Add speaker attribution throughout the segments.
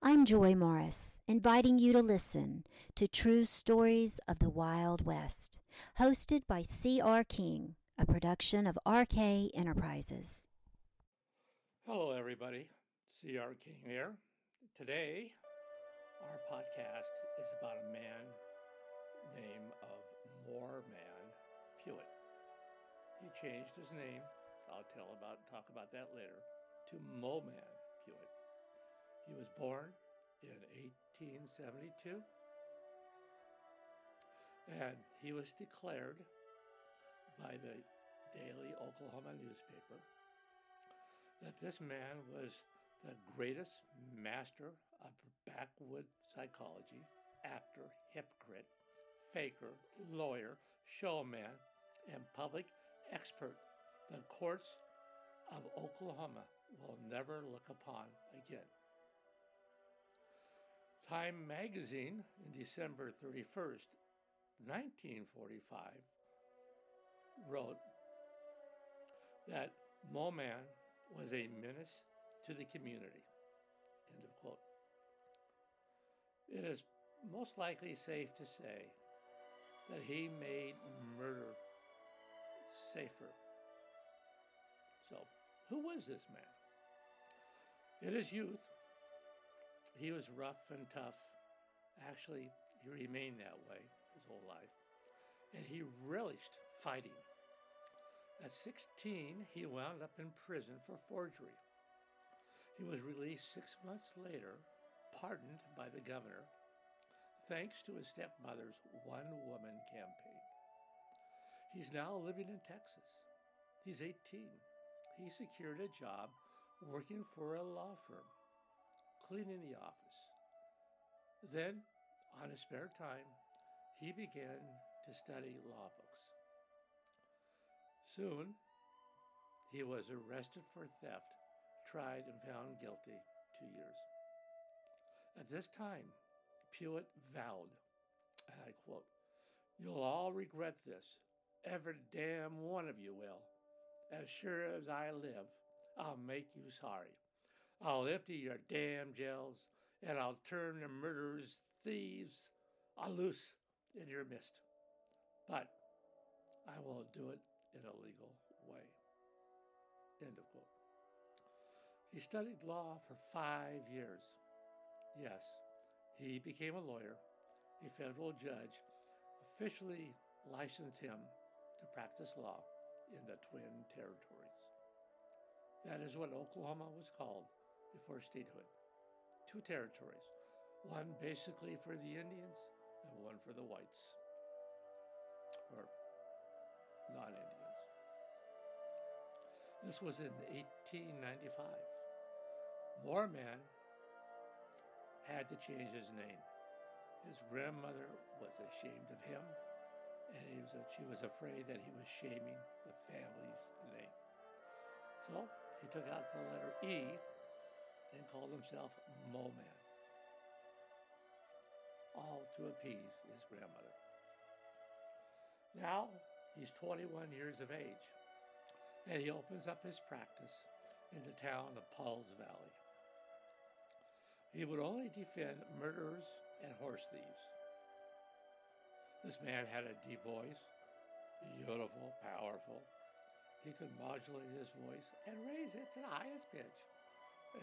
Speaker 1: I'm Joy Morris, inviting you to listen to True Stories of the Wild West, hosted by C.R. King, a production of RK Enterprises.
Speaker 2: Hello, everybody. C.R. King here. Today, our podcast is about a man named of Moorman Pewitt. He changed his name. I'll tell about talk about that later to Moman Pewitt. He was born in 1872 and he was declared by the Daily Oklahoma newspaper that this man was the greatest master of backwood psychology, actor, hypocrite, faker, lawyer, showman, and public expert the courts of Oklahoma will never look upon again. Time magazine in December 31st, 1945, wrote that Moman was a menace to the community. End of quote. It is most likely safe to say that he made murder safer. So, who was this man? In his youth, he was rough and tough. Actually, he remained that way his whole life. And he relished fighting. At 16, he wound up in prison for forgery. He was released six months later, pardoned by the governor, thanks to his stepmother's one woman campaign. He's now living in Texas. He's 18. He secured a job working for a law firm cleaning the office. Then, on his spare time, he began to study law books. Soon, he was arrested for theft, tried, and found guilty two years. At this time, Pewitt vowed, and I quote, You'll all regret this. Every damn one of you will. As sure as I live, I'll make you sorry. I'll empty your damn jails, and I'll turn the murderers, thieves, a loose in your midst. But I will do it in a legal way. End of quote. He studied law for five years. Yes, he became a lawyer. A federal judge officially licensed him to practice law in the Twin Territories. That is what Oklahoma was called before statehood. Two territories, one basically for the Indians and one for the whites, or non Indians. This was in 1895. Moorman had to change his name. His grandmother was ashamed of him, and was, she was afraid that he was shaming the family's name. So he took out the letter E and called himself Moman, all to appease his grandmother. Now he's 21 years of age, and he opens up his practice in the town of Pauls Valley. He would only defend murderers and horse thieves. This man had a deep voice, beautiful, powerful. He could modulate his voice and raise it to the highest pitch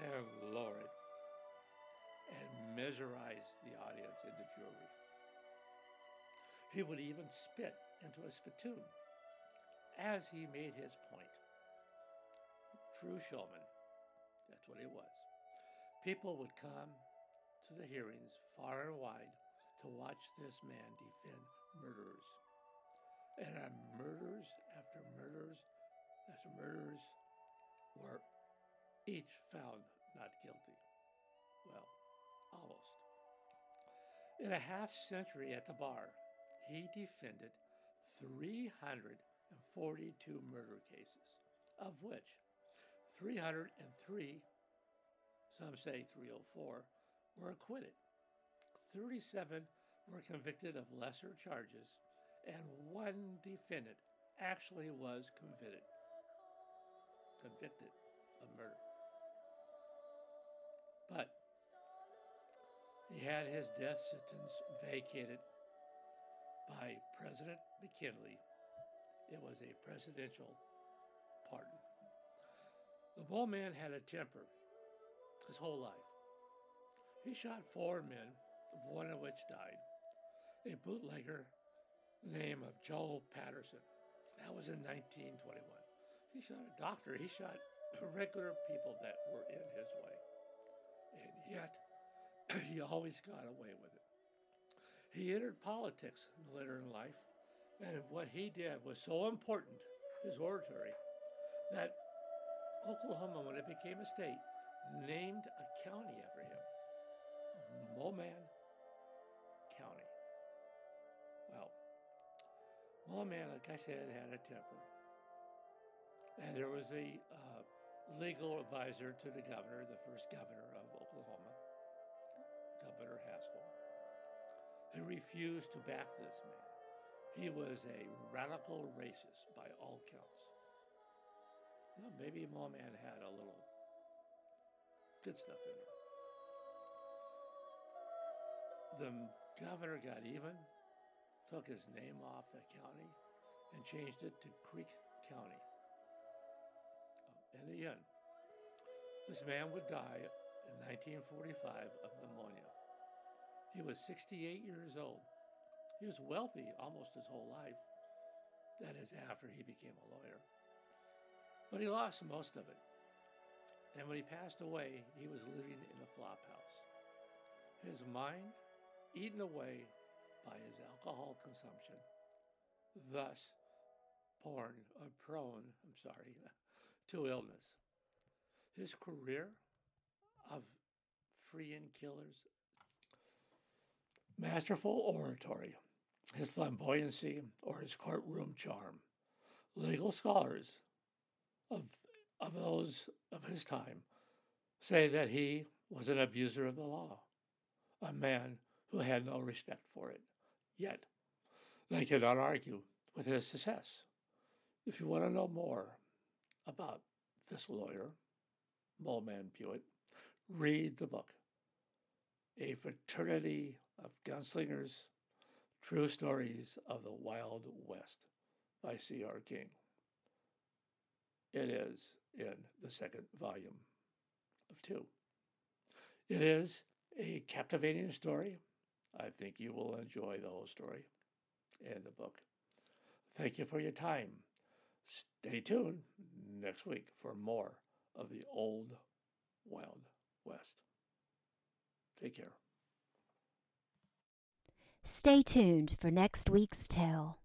Speaker 2: and lower it and mesmerize the audience and the jury. He would even spit into a spittoon as he made his point. True showman, that's what he was. People would come to the hearings far and wide to watch this man defend murderers. And on murders after murders after murders were each found not guilty. Well, almost. In a half century at the bar, he defended 342 murder cases, of which 303, some say 304, were acquitted. 37 were convicted of lesser charges, and one defendant actually was convicted. Convicted of murder. But He had his death sentence vacated by President McKinley. It was a presidential pardon. The Mole Man had a temper his whole life. He shot four men, one of which died. A bootlegger name of Joel Patterson. That was in 1921. He shot a doctor. He shot regular people that were in his way. And yet, he always got away with it. He entered politics later in life, and what he did was so important, his oratory, that Oklahoma, when it became a state, named a county after him Moman County. Well, Moman, like I said, had a temper. And there was a uh, legal advisor to the governor, the first governor of Oklahoma, Governor Haskell, who refused to back this man. He was a radical racist by all counts. Well, maybe Moman had a little good stuff in him. The governor got even, took his name off the county, and changed it to Creek County. In the end, this man would die in 1945 of pneumonia. He was 68 years old. He was wealthy almost his whole life. That is, after he became a lawyer. But he lost most of it. And when he passed away, he was living in a flop house. His mind eaten away by his alcohol consumption, thus porn, or prone, I'm sorry, to illness. His career of freeing killers, masterful oratory, his flamboyancy, or his courtroom charm. Legal scholars of, of those of his time say that he was an abuser of the law, a man who had no respect for it. Yet, they cannot argue with his success. If you want to know more about this lawyer, Moleman Buick, read the book, A Fraternity of Gunslingers True Stories of the Wild West by C.R. King. It is in the second volume of two. It is a captivating story. I think you will enjoy the whole story and the book. Thank you for your time. Stay tuned next week for more of the old Wild West. Take care.
Speaker 1: Stay tuned for next week's tale.